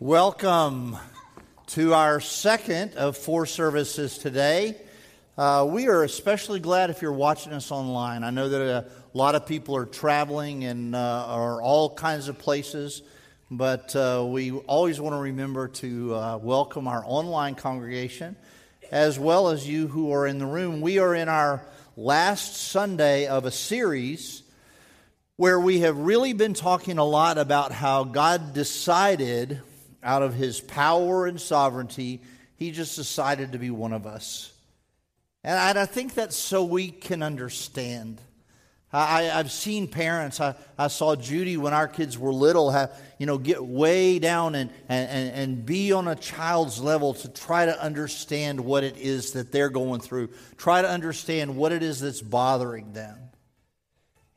Welcome to our second of four services today. Uh, we are especially glad if you're watching us online. I know that a lot of people are traveling and uh, are all kinds of places, but uh, we always want to remember to uh, welcome our online congregation as well as you who are in the room. We are in our last Sunday of a series where we have really been talking a lot about how God decided out of his power and sovereignty, he just decided to be one of us. And I, think that's so we can understand. I, have seen parents. I, I saw Judy when our kids were little have, you know, get way down and, and, and be on a child's level to try to understand what it is that they're going through, try to understand what it is that's bothering them.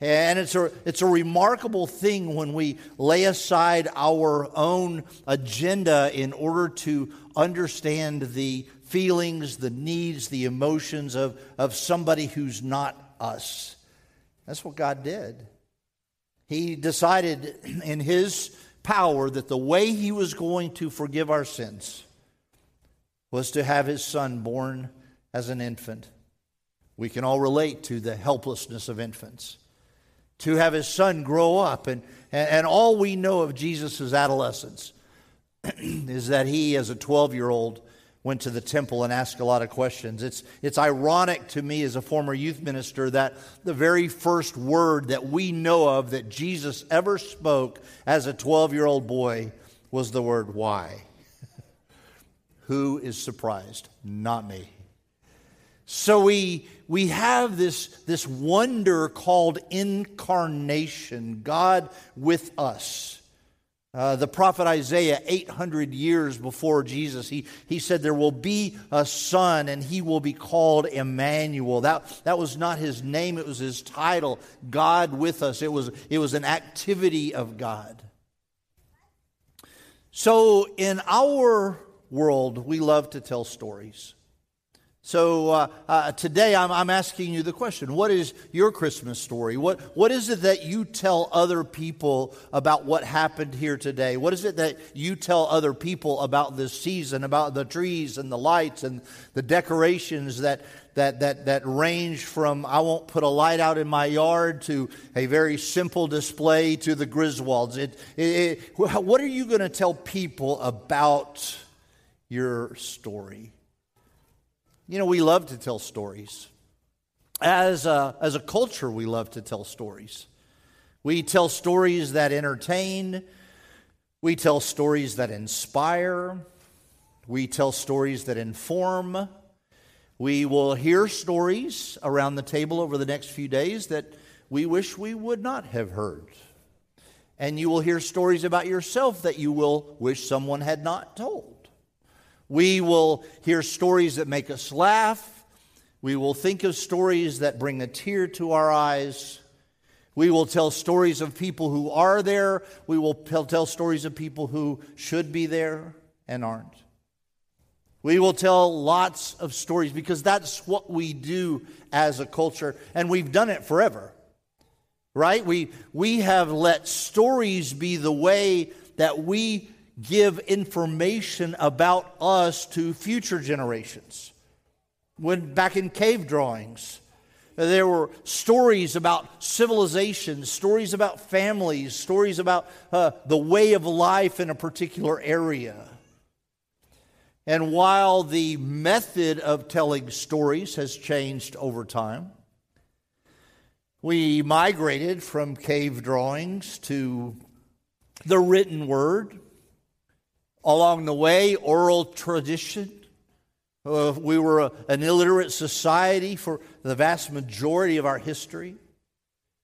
And it's a, it's a remarkable thing when we lay aside our own agenda in order to understand the feelings, the needs, the emotions of, of somebody who's not us. That's what God did. He decided in His power that the way He was going to forgive our sins was to have His Son born as an infant. We can all relate to the helplessness of infants to have his son grow up. And, and all we know of Jesus' adolescence is that he, as a 12 year old, went to the temple and asked a lot of questions. It's, it's ironic to me as a former youth minister that the very first word that we know of that Jesus ever spoke as a 12 year old boy was the word why. Who is surprised? Not me. So we, we have this, this wonder called incarnation, God with us. Uh, the prophet Isaiah, 800 years before Jesus, he, he said, There will be a son and he will be called Emmanuel. That, that was not his name, it was his title, God with us. It was, it was an activity of God. So in our world, we love to tell stories. So uh, uh, today I'm, I'm, asking you the question what is your Christmas story? What, what is it that you tell other people about what happened here today? What is it that you tell other people about this season, about the trees and the lights and the decorations that, that, that, that range from I won't put a light out in my yard to a very simple display to the Griswolds? It, it, it, what are you going to tell people about your story? You know, we love to tell stories. As a, as a culture, we love to tell stories. We tell stories that entertain, we tell stories that inspire, we tell stories that inform. We will hear stories around the table over the next few days that we wish we would not have heard. And you will hear stories about yourself that you will wish someone had not told. We will hear stories that make us laugh. We will think of stories that bring a tear to our eyes. We will tell stories of people who are there. We will tell stories of people who should be there and aren't. We will tell lots of stories because that's what we do as a culture, and we've done it forever. Right? We, we have let stories be the way that we give information about us to future generations. When back in cave drawings, there were stories about civilizations, stories about families, stories about uh, the way of life in a particular area. And while the method of telling stories has changed over time, we migrated from cave drawings to the written word. Along the way, oral tradition. Uh, we were a, an illiterate society for the vast majority of our history.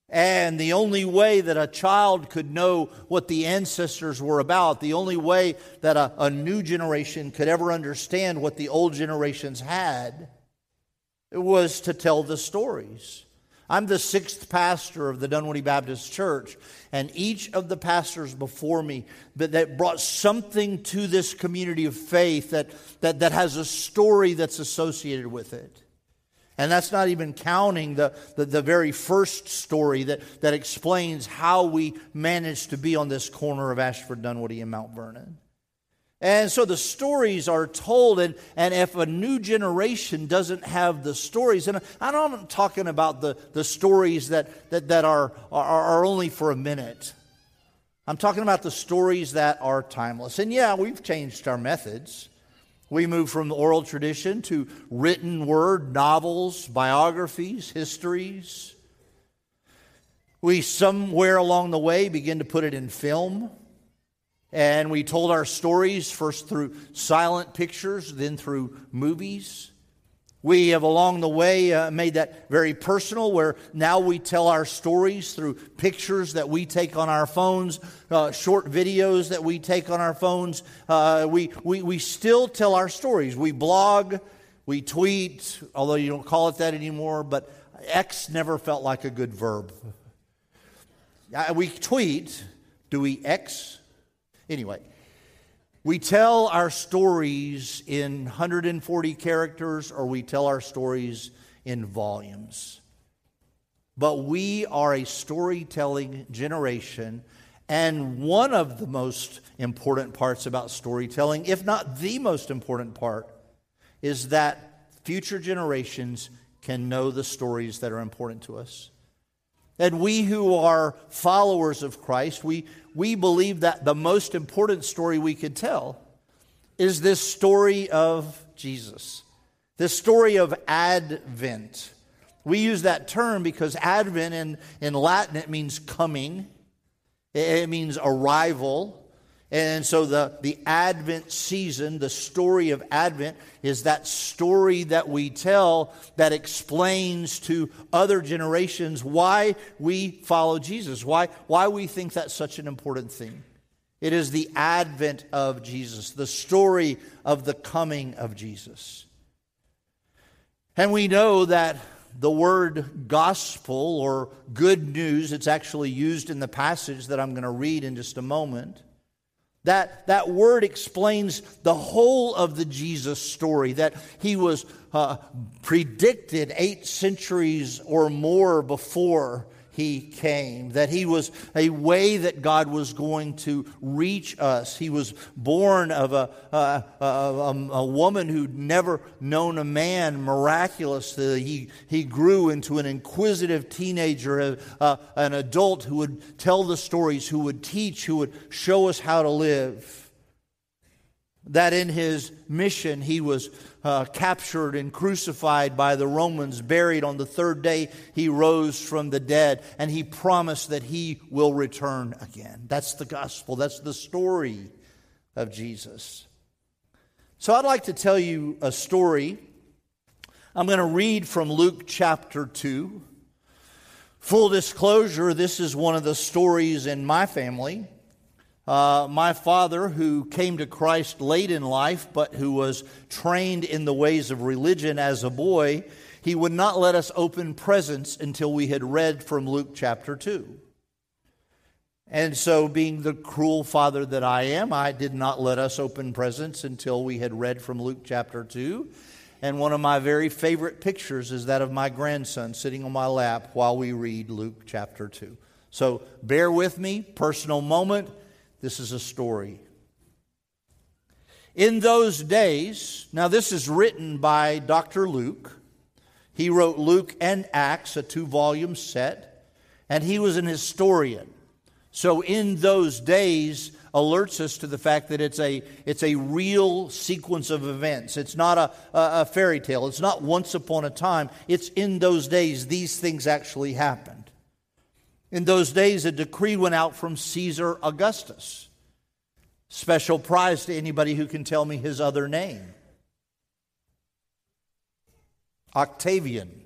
And the only way that a child could know what the ancestors were about, the only way that a, a new generation could ever understand what the old generations had, was to tell the stories. I'm the sixth pastor of the Dunwoody Baptist Church, and each of the pastors before me that, that brought something to this community of faith that, that, that has a story that's associated with it. And that's not even counting the, the, the, very first story that, that explains how we managed to be on this corner of Ashford, Dunwoody, and Mount Vernon. And so the stories are told, and, and if a new generation doesn't have the stories, and I'm not talking about the, the stories that, that, that are, are, are only for a minute. I'm talking about the stories that are timeless. And yeah, we've changed our methods. We moved from oral tradition to written word, novels, biographies, histories. We somewhere along the way begin to put it in film. And we told our stories first through silent pictures, then through movies. We have along the way uh, made that very personal, where now we tell our stories through pictures that we take on our phones, uh, short videos that we take on our phones. Uh, we, we, we still tell our stories. We blog, we tweet, although you don't call it that anymore, but X never felt like a good verb. We tweet. Do we X? Anyway, we tell our stories in 140 characters or we tell our stories in volumes. But we are a storytelling generation, and one of the most important parts about storytelling, if not the most important part, is that future generations can know the stories that are important to us. And we who are followers of Christ, we, we believe that the most important story we could tell is this story of Jesus, this story of Advent. We use that term because Advent in, in Latin, it means coming, it means arrival. And so the, the Advent season, the story of Advent, is that story that we tell that explains to other generations why we follow Jesus, why, why we think that's such an important thing. It is the advent of Jesus, the story of the coming of Jesus. And we know that the word gospel or good news, it's actually used in the passage that I'm going to read in just a moment that, that word explains the whole of the Jesus story, that he was uh, predicted eight centuries or more before he came, that he was a way that God was going to reach us. He was born of a, a, a, a woman who'd never known a man miraculously. He, he grew into an inquisitive teenager, uh, an adult who would tell the stories, who would teach, who would show us how to live that in his mission he was uh, captured and crucified by the Romans, buried on the third day, he rose from the dead, and he promised that he will return again. That's the gospel, that's the story of Jesus. So I'd like to tell you a story. I'm going to read from Luke chapter 2. Full disclosure, this is one of the stories in my family. Uh, my father, who came to Christ late in life, but who was trained in the ways of religion as a boy, he would not let us open presents until we had read from Luke chapter 2. And so, being the cruel father that I am, I did not let us open presents until we had read from Luke chapter 2. And one of my very favorite pictures is that of my grandson sitting on my lap while we read Luke chapter 2. So, bear with me, personal moment. This is a story. In those days, now this is written by Dr. Luke. He wrote Luke and Acts, a two volume set, and he was an historian. So, in those days, alerts us to the fact that it's a, it's a real sequence of events. It's not a, a, a fairy tale. It's not once upon a time. It's in those days these things actually happened. In those days, a decree went out from Caesar Augustus. Special prize to anybody who can tell me his other name Octavian.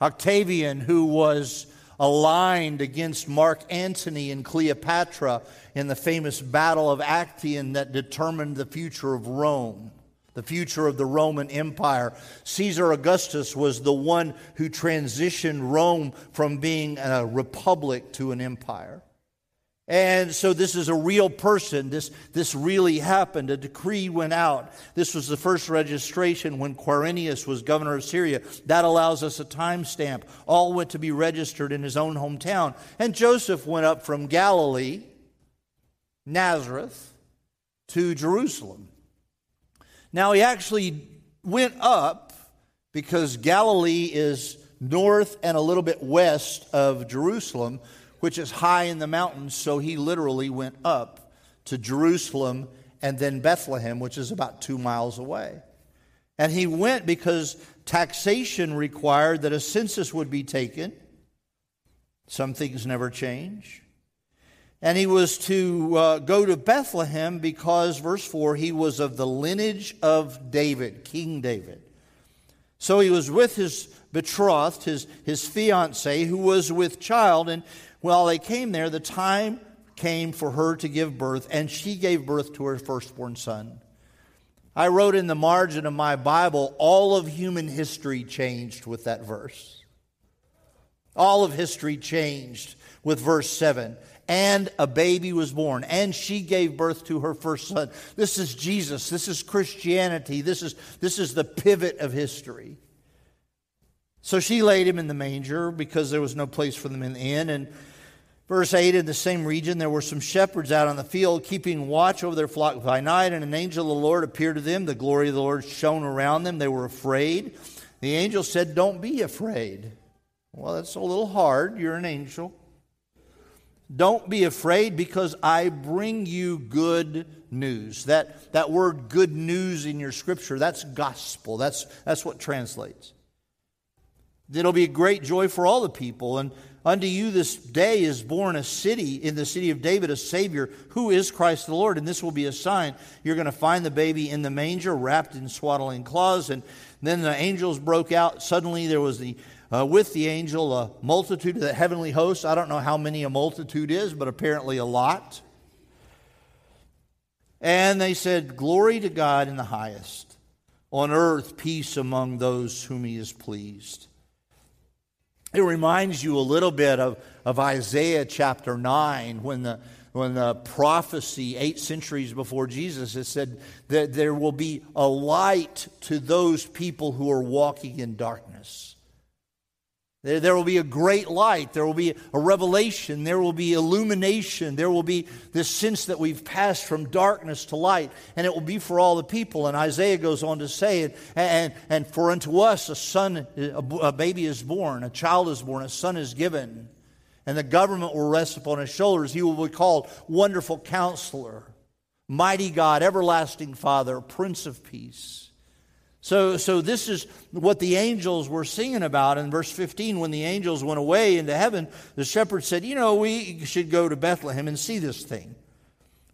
Octavian, who was aligned against Mark Antony and Cleopatra in the famous Battle of Actium that determined the future of Rome the future of the Roman Empire. Caesar Augustus was the one who transitioned Rome from being a republic to an empire. And so this is a real person. This, this really happened. A decree went out. This was the first registration when Quirinius was governor of Syria. That allows us a timestamp. All went to be registered in his own hometown. And Joseph went up from Galilee, Nazareth, to Jerusalem. Now, he actually went up because Galilee is north and a little bit west of Jerusalem, which is high in the mountains. So he literally went up to Jerusalem and then Bethlehem, which is about two miles away. And he went because taxation required that a census would be taken. Some things never change. And he was to uh, go to Bethlehem because, verse 4, he was of the lineage of David, King David. So he was with his betrothed, his, his fiancee, who was with child. And while they came there, the time came for her to give birth, and she gave birth to her firstborn son. I wrote in the margin of my Bible, all of human history changed with that verse. All of history changed with verse 7 and a baby was born, and she gave birth to her first son. This is Jesus. This is Christianity. This is, this is the pivot of history. So she laid him in the manger because there was no place for them in the inn. And verse 8 in the same region, there were some shepherds out on the field keeping watch over their flock by night, and an angel of the Lord appeared to them. The glory of the Lord shone around them. They were afraid. The angel said, Don't be afraid. Well, that's a little hard. You're an angel. Don't be afraid because I bring you good news. That, that word good news in your scripture, that's gospel. That's, that's what translates. It'll be a great joy for all the people. And unto you this day is born a city in the city of David, a Savior, who is Christ the Lord. And this will be a sign. You're going to find the baby in the manger, wrapped in swaddling cloths. And then the angels broke out. Suddenly there was the uh, with the angel a multitude of the heavenly hosts. I don't know how many a multitude is, but apparently a lot. And they said, Glory to God in the highest, on earth peace among those whom he is pleased. It reminds you a little bit of, of Isaiah chapter 9 when the, when the prophecy, eight centuries before Jesus, it said that there will be a light to those people who are walking in darkness. There, there will be a great light. There will be a revelation. There will be illumination. There will be this sense that we've passed from darkness to light, and it will be for all the people. And Isaiah goes on to say, and, and, and for unto us a son, a baby is born, a child is born, a son is given, and the government will rest upon his shoulders. He will be called Wonderful Counselor, Mighty God, Everlasting Father, Prince of Peace. So, so this is what the angels were singing about in verse 15. When the angels went away into heaven, the shepherds said, You know, we should go to Bethlehem and see this thing,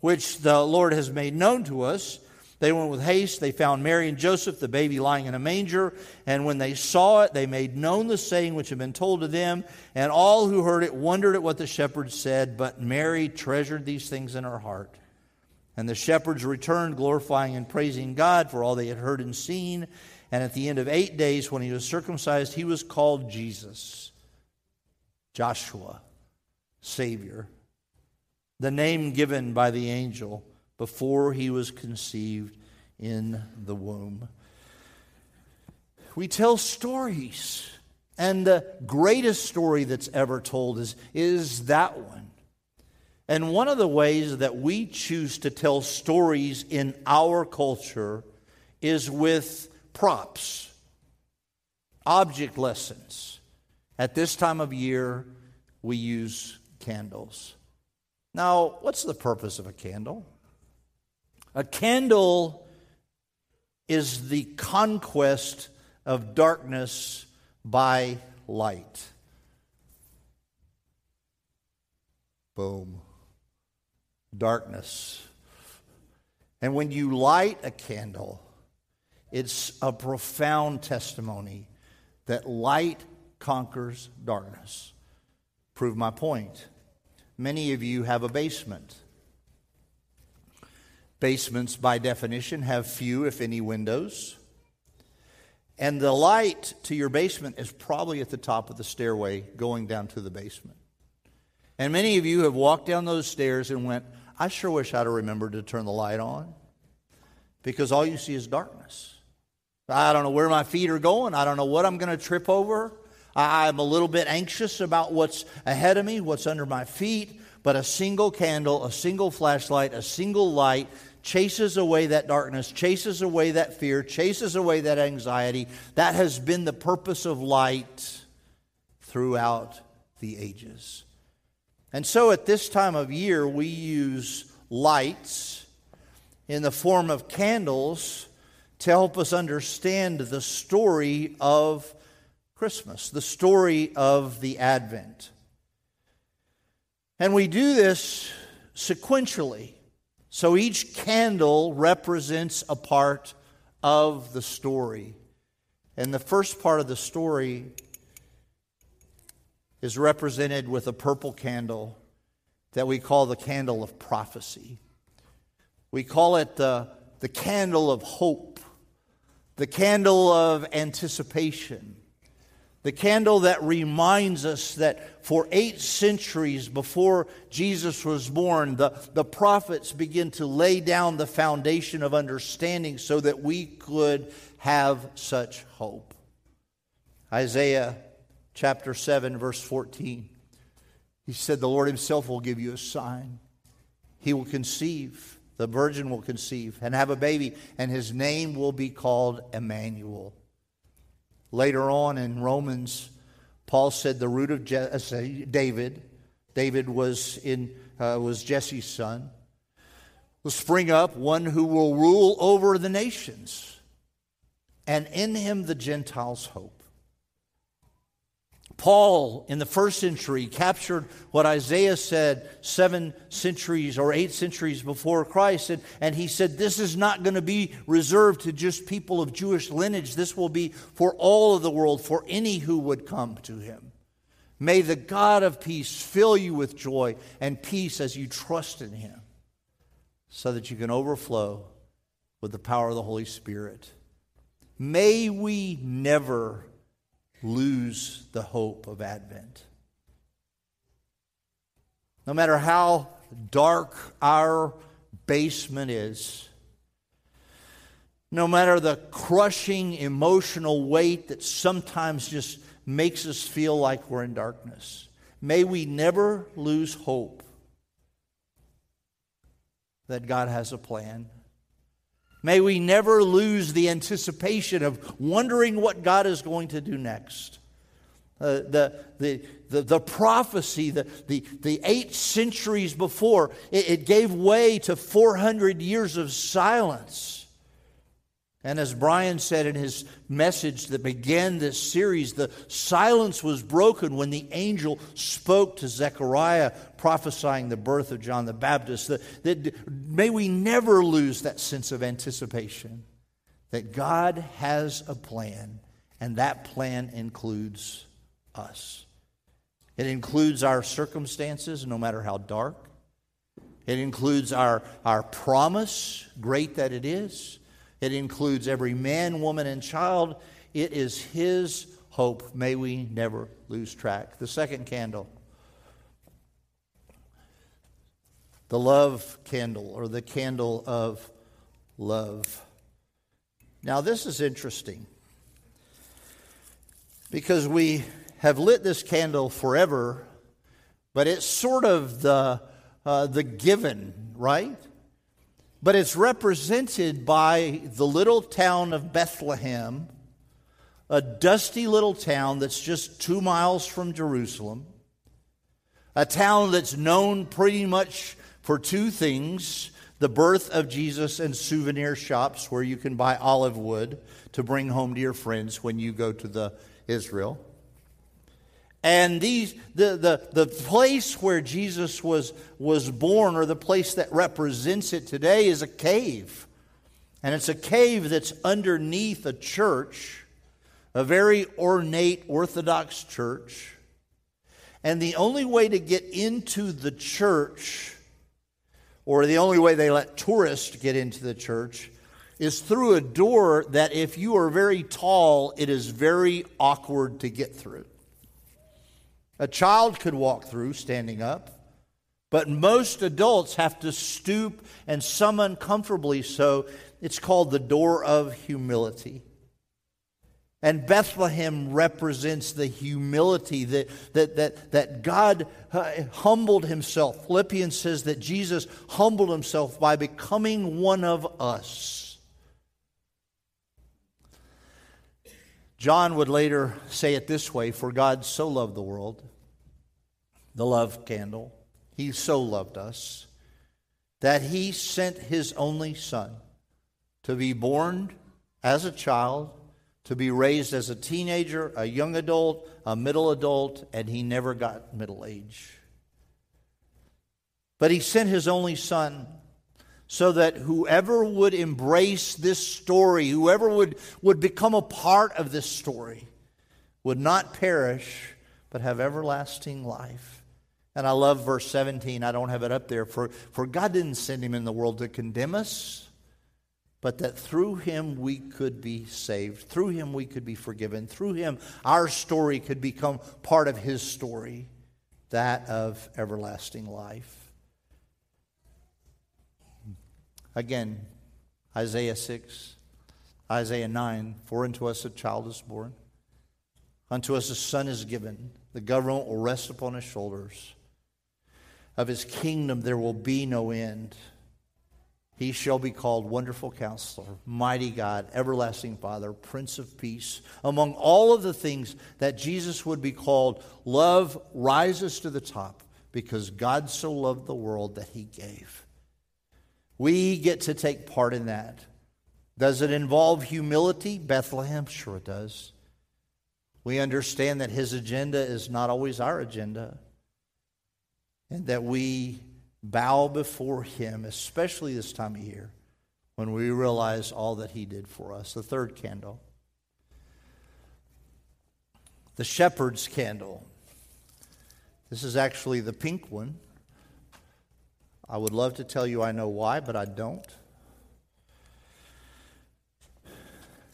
which the Lord has made known to us. They went with haste. They found Mary and Joseph, the baby lying in a manger. And when they saw it, they made known the saying which had been told to them. And all who heard it wondered at what the shepherds said. But Mary treasured these things in her heart. And the shepherds returned, glorifying and praising God for all they had heard and seen. And at the end of eight days, when he was circumcised, he was called Jesus, Joshua, Savior, the name given by the angel before he was conceived in the womb. We tell stories, and the greatest story that's ever told is, is that one and one of the ways that we choose to tell stories in our culture is with props, object lessons. At this time of year, we use candles. Now, what's the purpose of a candle? A candle is the conquest of darkness by light. Boom darkness. And when you light a candle, it's a profound testimony that light conquers darkness. Prove my point. Many of you have a basement. Basements, by definition, have few, if any, windows. And the light to your basement is probably at the top of the stairway going down to the basement. And many of you have walked down those stairs and went, I sure wish I'd have remembered to turn the light on because all you see is darkness. I don't know where my feet are going. I don't know what I'm going to trip over. I'm a little bit anxious about what's ahead of me, what's under my feet. But a single candle, a single flashlight, a single light chases away that darkness, chases away that fear, chases away that anxiety. That has been the purpose of light throughout the ages. And so at this time of year, we use lights in the form of candles to help us understand the story of Christmas, the story of the Advent. And we do this sequentially. So each candle represents a part of the story. And the first part of the story is represented with a purple candle that we call the candle of prophecy. We call it the, the candle of hope, the candle of anticipation, the candle that reminds us that for eight centuries before Jesus was born, the, the prophets begin to lay down the foundation of understanding so that we could have such hope. Isaiah chapter 7, verse 14. He said, The Lord Himself will give you a sign. He will conceive, the virgin will conceive and have a baby, and his name will be called Emmanuel. Later on in Romans, Paul said the root of Jesse, uh, David, David was, in, uh, was Jesse's son, will spring up one who will rule over the nations, and in him the Gentiles hope. Paul, in the first century, captured what Isaiah said seven centuries or eight centuries before Christ. And, and he said, This is not going to be reserved to just people of Jewish lineage. This will be for all of the world, for any who would come to him. May the God of peace fill you with joy and peace as you trust in him, so that you can overflow with the power of the Holy Spirit. May we never lose the hope of Advent. No matter how dark our basement is, no matter the crushing emotional weight that sometimes just makes us feel like we're in darkness, may we never lose hope that God has a plan May we never lose the anticipation of wondering what God is going to do next. Uh, the, the, the, the, prophecy, the, the, the eight centuries before, it, it gave way to 400 years of silence. And as Brian said in his message that began this series, the silence was broken when the angel spoke to Zechariah, prophesying the birth of John the Baptist. That, that, may we never lose that sense of anticipation that God has a plan, and that plan includes us. It includes our circumstances, no matter how dark. It includes our, our promise, great that it is. It includes every man, woman, and child. It is His hope. May we never lose track. The second candle, the love candle, or the candle of love. Now, this is interesting because we have lit this candle forever, but it's sort of the, uh, the given, right? But it's represented by the little town of Bethlehem, a dusty little town that's just two miles from Jerusalem, a town that's known pretty much for two things the birth of Jesus and souvenir shops where you can buy olive wood to bring home to your friends when you go to the Israel. And these, the, the, the place where Jesus was, was born, or the place that represents it today, is a cave. And it's a cave that's underneath a church, a very ornate Orthodox church. And the only way to get into the church, or the only way they let tourists get into the church, is through a door that, if you are very tall, it is very awkward to get through. A child could walk through standing up, but most adults have to stoop and some uncomfortably so. It's called the door of humility. And Bethlehem represents the humility that, that, that, that God uh, humbled himself. Philippians says that Jesus humbled himself by becoming one of us. John would later say it this way For God so loved the world, the love candle, he so loved us, that he sent his only Son to be born as a child to be raised as a teenager, a young adult, a middle adult, and he never got middle age. But he sent his only son so that whoever would embrace this story, whoever would, would become a part of this story, would not perish, but have everlasting life. And I love verse 17. I don't have it up there. For, for God didn't send him in the world to condemn us, but that through him we could be saved. Through him we could be forgiven. Through him our story could become part of his story, that of everlasting life. Again, Isaiah 6, Isaiah 9 For unto us a child is born, unto us a son is given, the government will rest upon his shoulders. Of his kingdom there will be no end. He shall be called Wonderful Counselor, Mighty God, Everlasting Father, Prince of Peace. Among all of the things that Jesus would be called, love rises to the top because God so loved the world that he gave. We get to take part in that. Does it involve humility? Bethlehem? Sure it does. We understand that his agenda is not always our agenda, and that we bow before Him, especially this time of year when we realize all that He did for us. The third candle, the shepherd's candle. This is actually the pink one. I would love to tell you I know why, but I don't.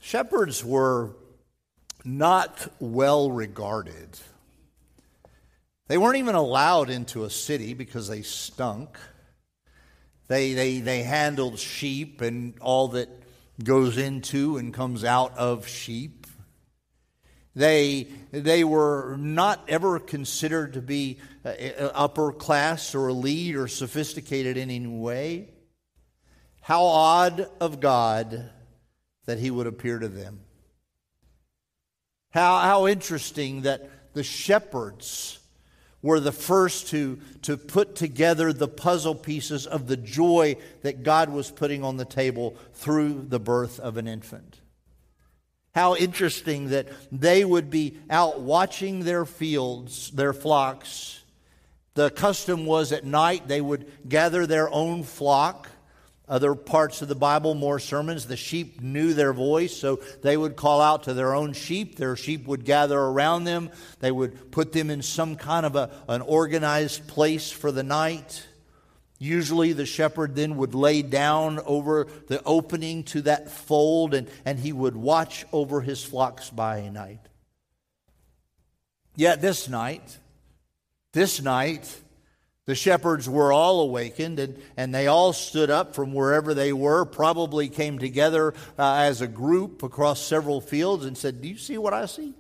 Shepherds were not well regarded they weren't even allowed into a city because they stunk. They, they, they handled sheep and all that goes into and comes out of sheep. They, they were not ever considered to be uh, upper class or elite or sophisticated in any way. How odd of God that He would appear to them. How, how interesting that the shepherds were the first to, to put together the puzzle pieces of the joy that God was putting on the table through the birth of an infant. How interesting that they would be out watching their fields, their flocks. The custom was at night they would gather their own flock other parts of the Bible, more sermons, the sheep knew their voice, so they would call out to their own sheep. Their sheep would gather around them. They would put them in some kind of a, an organized place for the night. Usually, the shepherd then would lay down over the opening to that fold and, and he would watch over his flocks by night. Yet, this night, this night, the shepherds were all awakened and, and they all stood up from wherever they were, probably came together uh, as a group across several fields and said, Do you see what I see?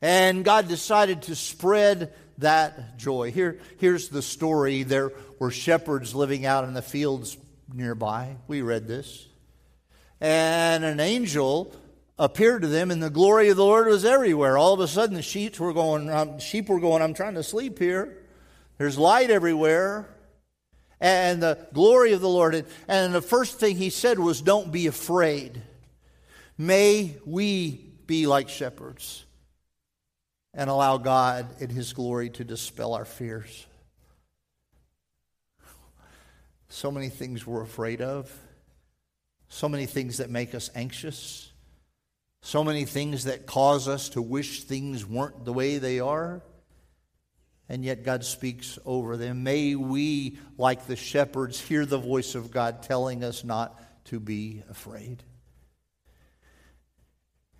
And God decided to spread that joy. Here, here's the story there were shepherds living out in the fields nearby. We read this. And an angel appeared to them, and the glory of the Lord was everywhere. All of a sudden, the sheep were going, um, sheep were going, I'm trying to sleep here. There's light everywhere and the glory of the Lord. And the first thing he said was, Don't be afraid. May we be like shepherds and allow God in his glory to dispel our fears. So many things we're afraid of, so many things that make us anxious, so many things that cause us to wish things weren't the way they are and yet God speaks over them. May we, like the shepherds, hear the voice of God telling us not to be afraid.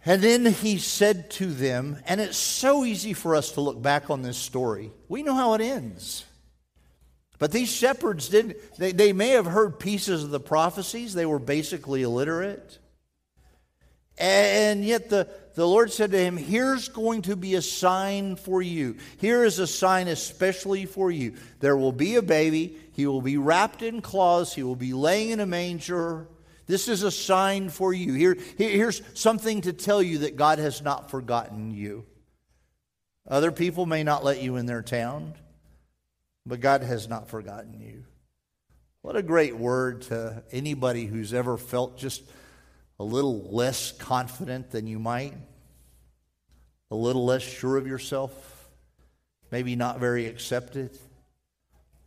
And then he said to them, and it's so easy for us to look back on this story. We know how it ends. But these shepherds didn't, they, they may have heard pieces of the prophecies, they were basically illiterate. And yet the, the Lord said to him, Here's going to be a sign for you. Here is a sign especially for you. There will be a baby. He will be wrapped in cloths. He will be laying in a manger. This is a sign for you. Here, here's something to tell you that God has not forgotten you. Other people may not let you in their town, but God has not forgotten you. What a great word to anybody who's ever felt just a little less confident than you might, a little less sure of yourself, maybe not very accepted.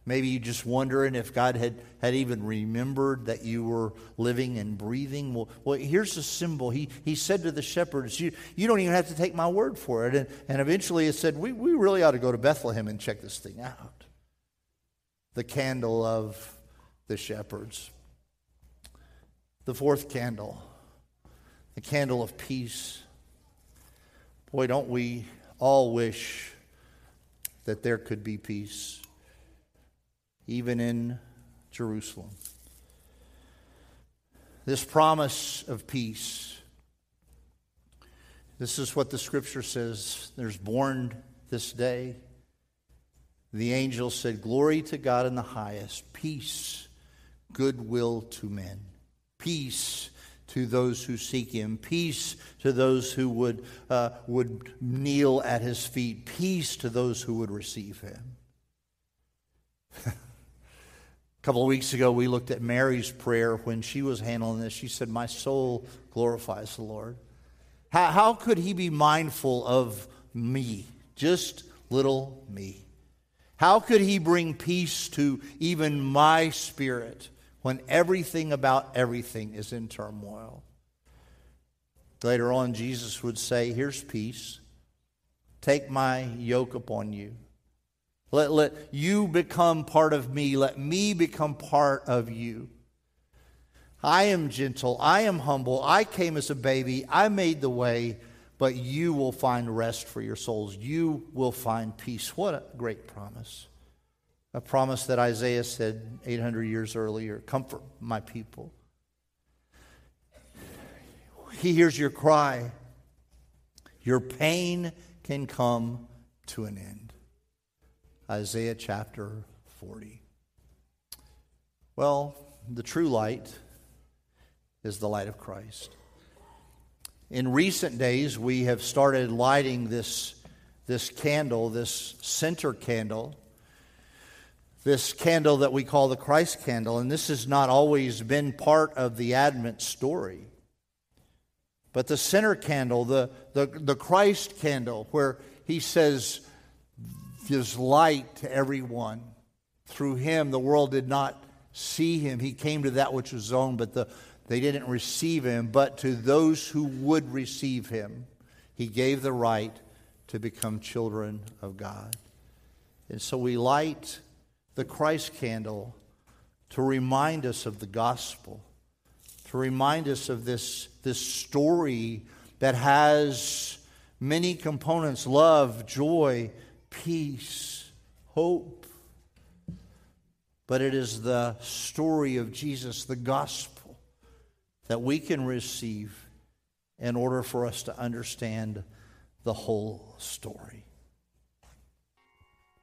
Maybe you just wondering if God had, had even remembered that you were living and breathing. Well, well here's a symbol. He, he said to the shepherds, you, you don't even have to take my word for it. And, and eventually it said, we, we really ought to go to Bethlehem and check this thing out. The candle of the shepherds. The fourth candle, the candle of peace. Boy, don't we all wish that there could be peace even in Jerusalem. This promise of peace. This is what the scripture says. There's born this day. The angel said, Glory to God in the highest, peace, goodwill to men, peace to those who seek him, peace to those who would, uh, would kneel at his feet, peace to those who would receive him. couple of weeks ago, we looked at Mary's prayer when she was handling this. She said, My soul glorifies the Lord. How, how could he be mindful of me, just little me? How could he bring peace to even my spirit when everything about everything is in turmoil? Later on, Jesus would say, Here's peace. Take my yoke upon you. Let, let you become part of me. Let me become part of you. I am gentle. I am humble. I came as a baby. I made the way, but you will find rest for your souls. You will find peace. What a great promise. A promise that Isaiah said 800 years earlier Comfort my people. He hears your cry. Your pain can come to an end. Isaiah chapter 40. Well, the true light is the light of Christ. In recent days, we have started lighting this, this candle, this center candle, this candle that we call the Christ candle. And this has not always been part of the Advent story. But the center candle, the, the, the Christ candle, where he says, gives light to everyone. Through him, the world did not see him. He came to that which was his own, but the, they didn't receive him. But to those who would receive him, he gave the right to become children of God. And so we light the Christ candle to remind us of the gospel, to remind us of this, this story that has many components love, joy, peace, hope. But it is the story of Jesus, the gospel, that we can receive in order for us to understand the whole story.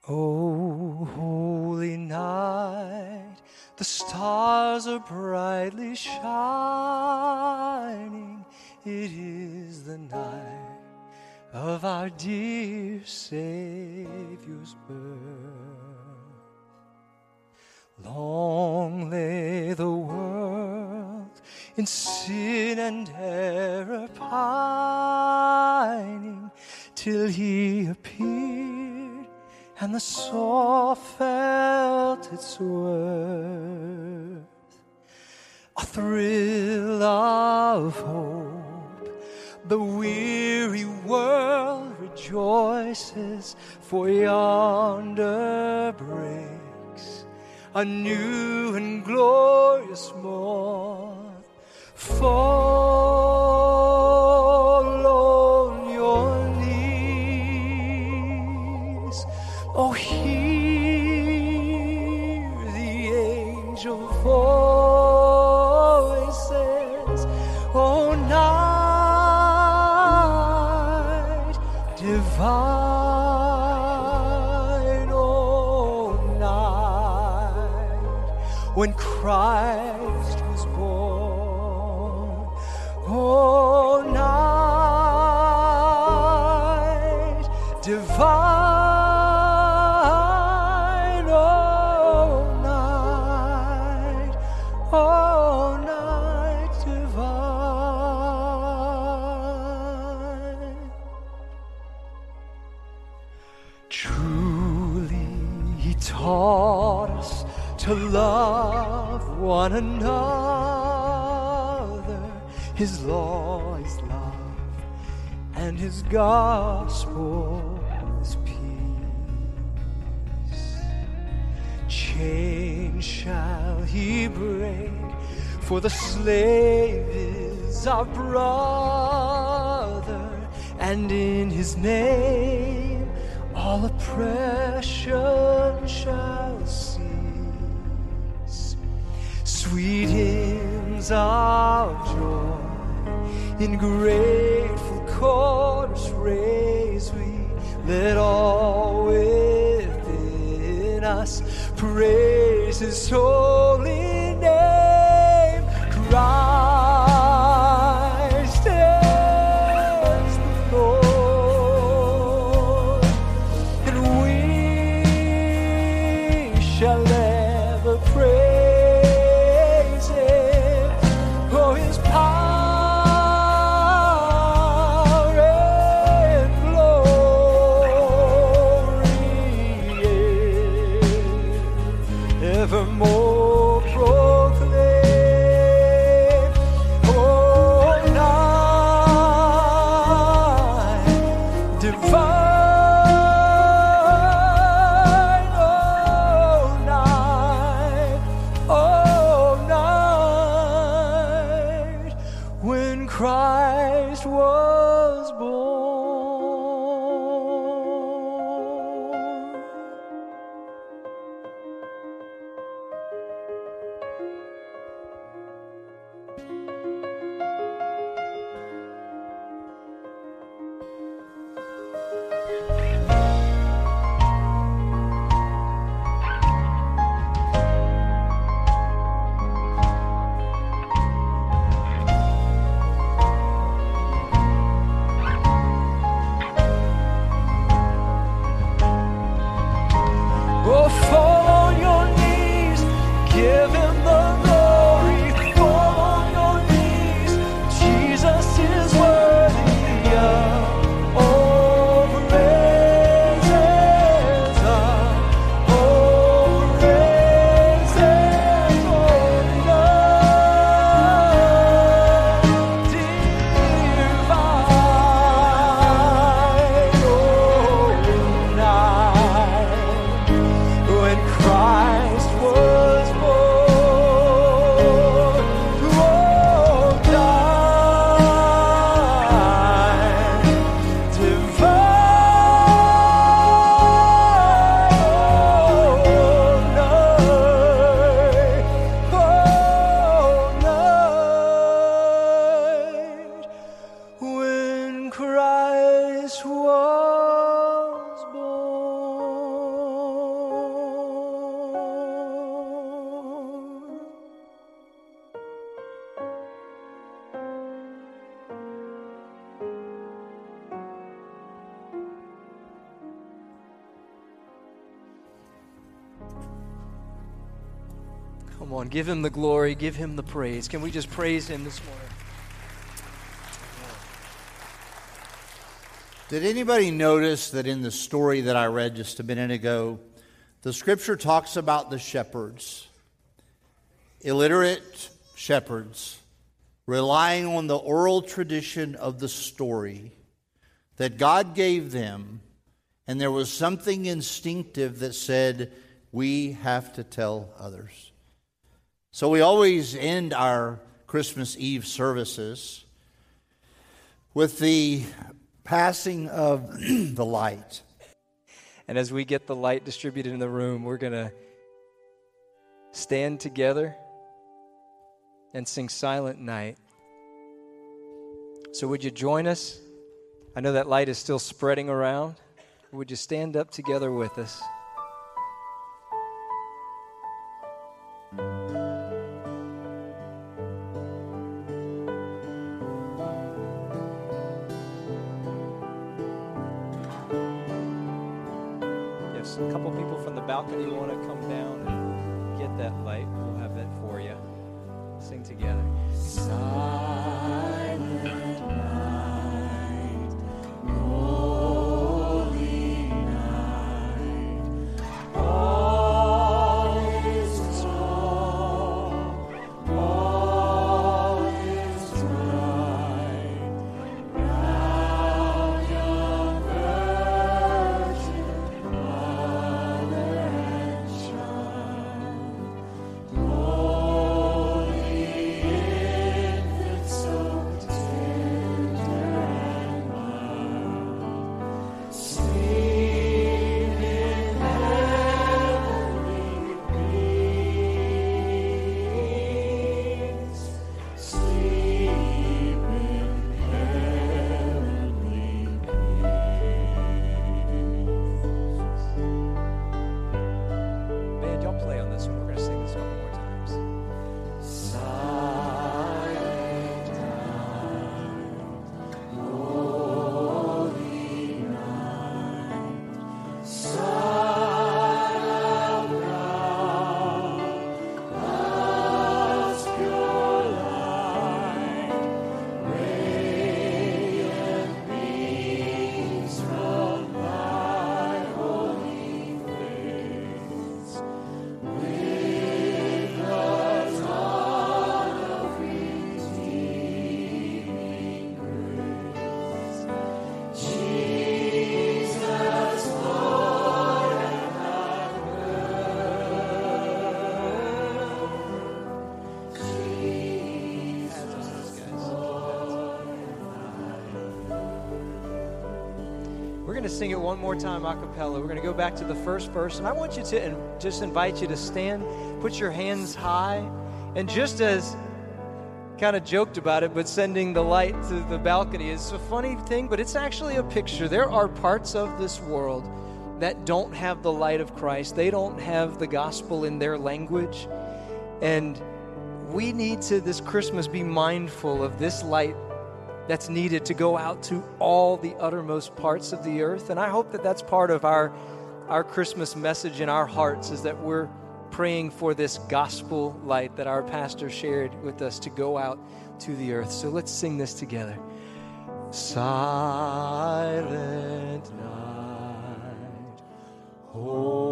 Oh, holy night, the stars are brightly shining. It is the night of our dear Savior's birth. Long lay the world in sin and error pining till he appeared and the soul felt its worth. A thrill of hope the weary world rejoices, for yonder breaks a new and glorious morn. Fall when Christ His law is love, and His gospel is peace. Chain shall He break, for the slave is our brother, and in His name all oppression shall cease. Sweet hymns of joy in grateful chorus raise we. Let all within us praise His holy name. Christ Christ was give him the glory, give him the praise. Can we just praise him this morning? Did anybody notice that in the story that I read just a minute ago, the scripture talks about the shepherds, illiterate shepherds, relying on the oral tradition of the story that God gave them, and there was something instinctive that said, We have to tell others. So we always end our Christmas Eve services with the passing of the light. And as we get the light distributed in the room, we're going to stand together and sing Silent Night. So, would you join us? I know that light is still spreading around. Would you stand up together with us? Going to sing it one more time a cappella. We're going to go back to the first verse, and I want you to and just invite you to stand, put your hands high, and just as kind of joked about it, but sending the light to the balcony is a funny thing, but it's actually a picture. There are parts of this world that don't have the light of Christ, they don't have the gospel in their language. And we need to, this Christmas, be mindful of this light that's needed to go out to all the uttermost parts of the earth. And I hope that that's part of our, our Christmas message in our hearts is that we're praying for this gospel light that our pastor shared with us to go out to the earth. So let's sing this together. Silent night, holy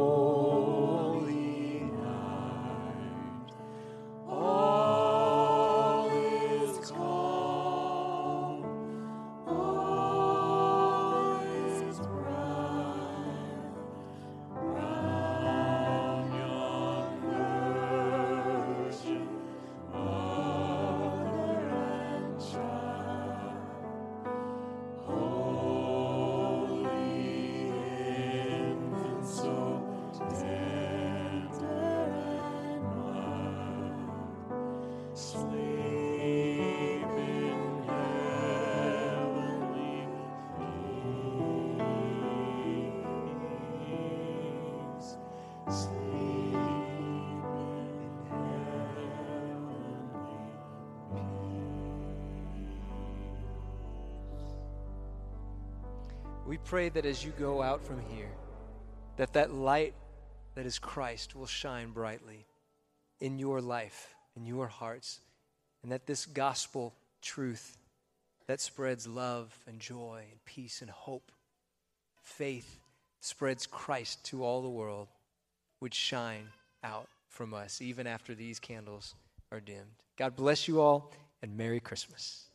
pray that as you go out from here, that that light that is Christ will shine brightly in your life, in your hearts, and that this gospel truth that spreads love and joy and peace and hope, faith, spreads Christ to all the world, would shine out from us even after these candles are dimmed. God bless you all and Merry Christmas.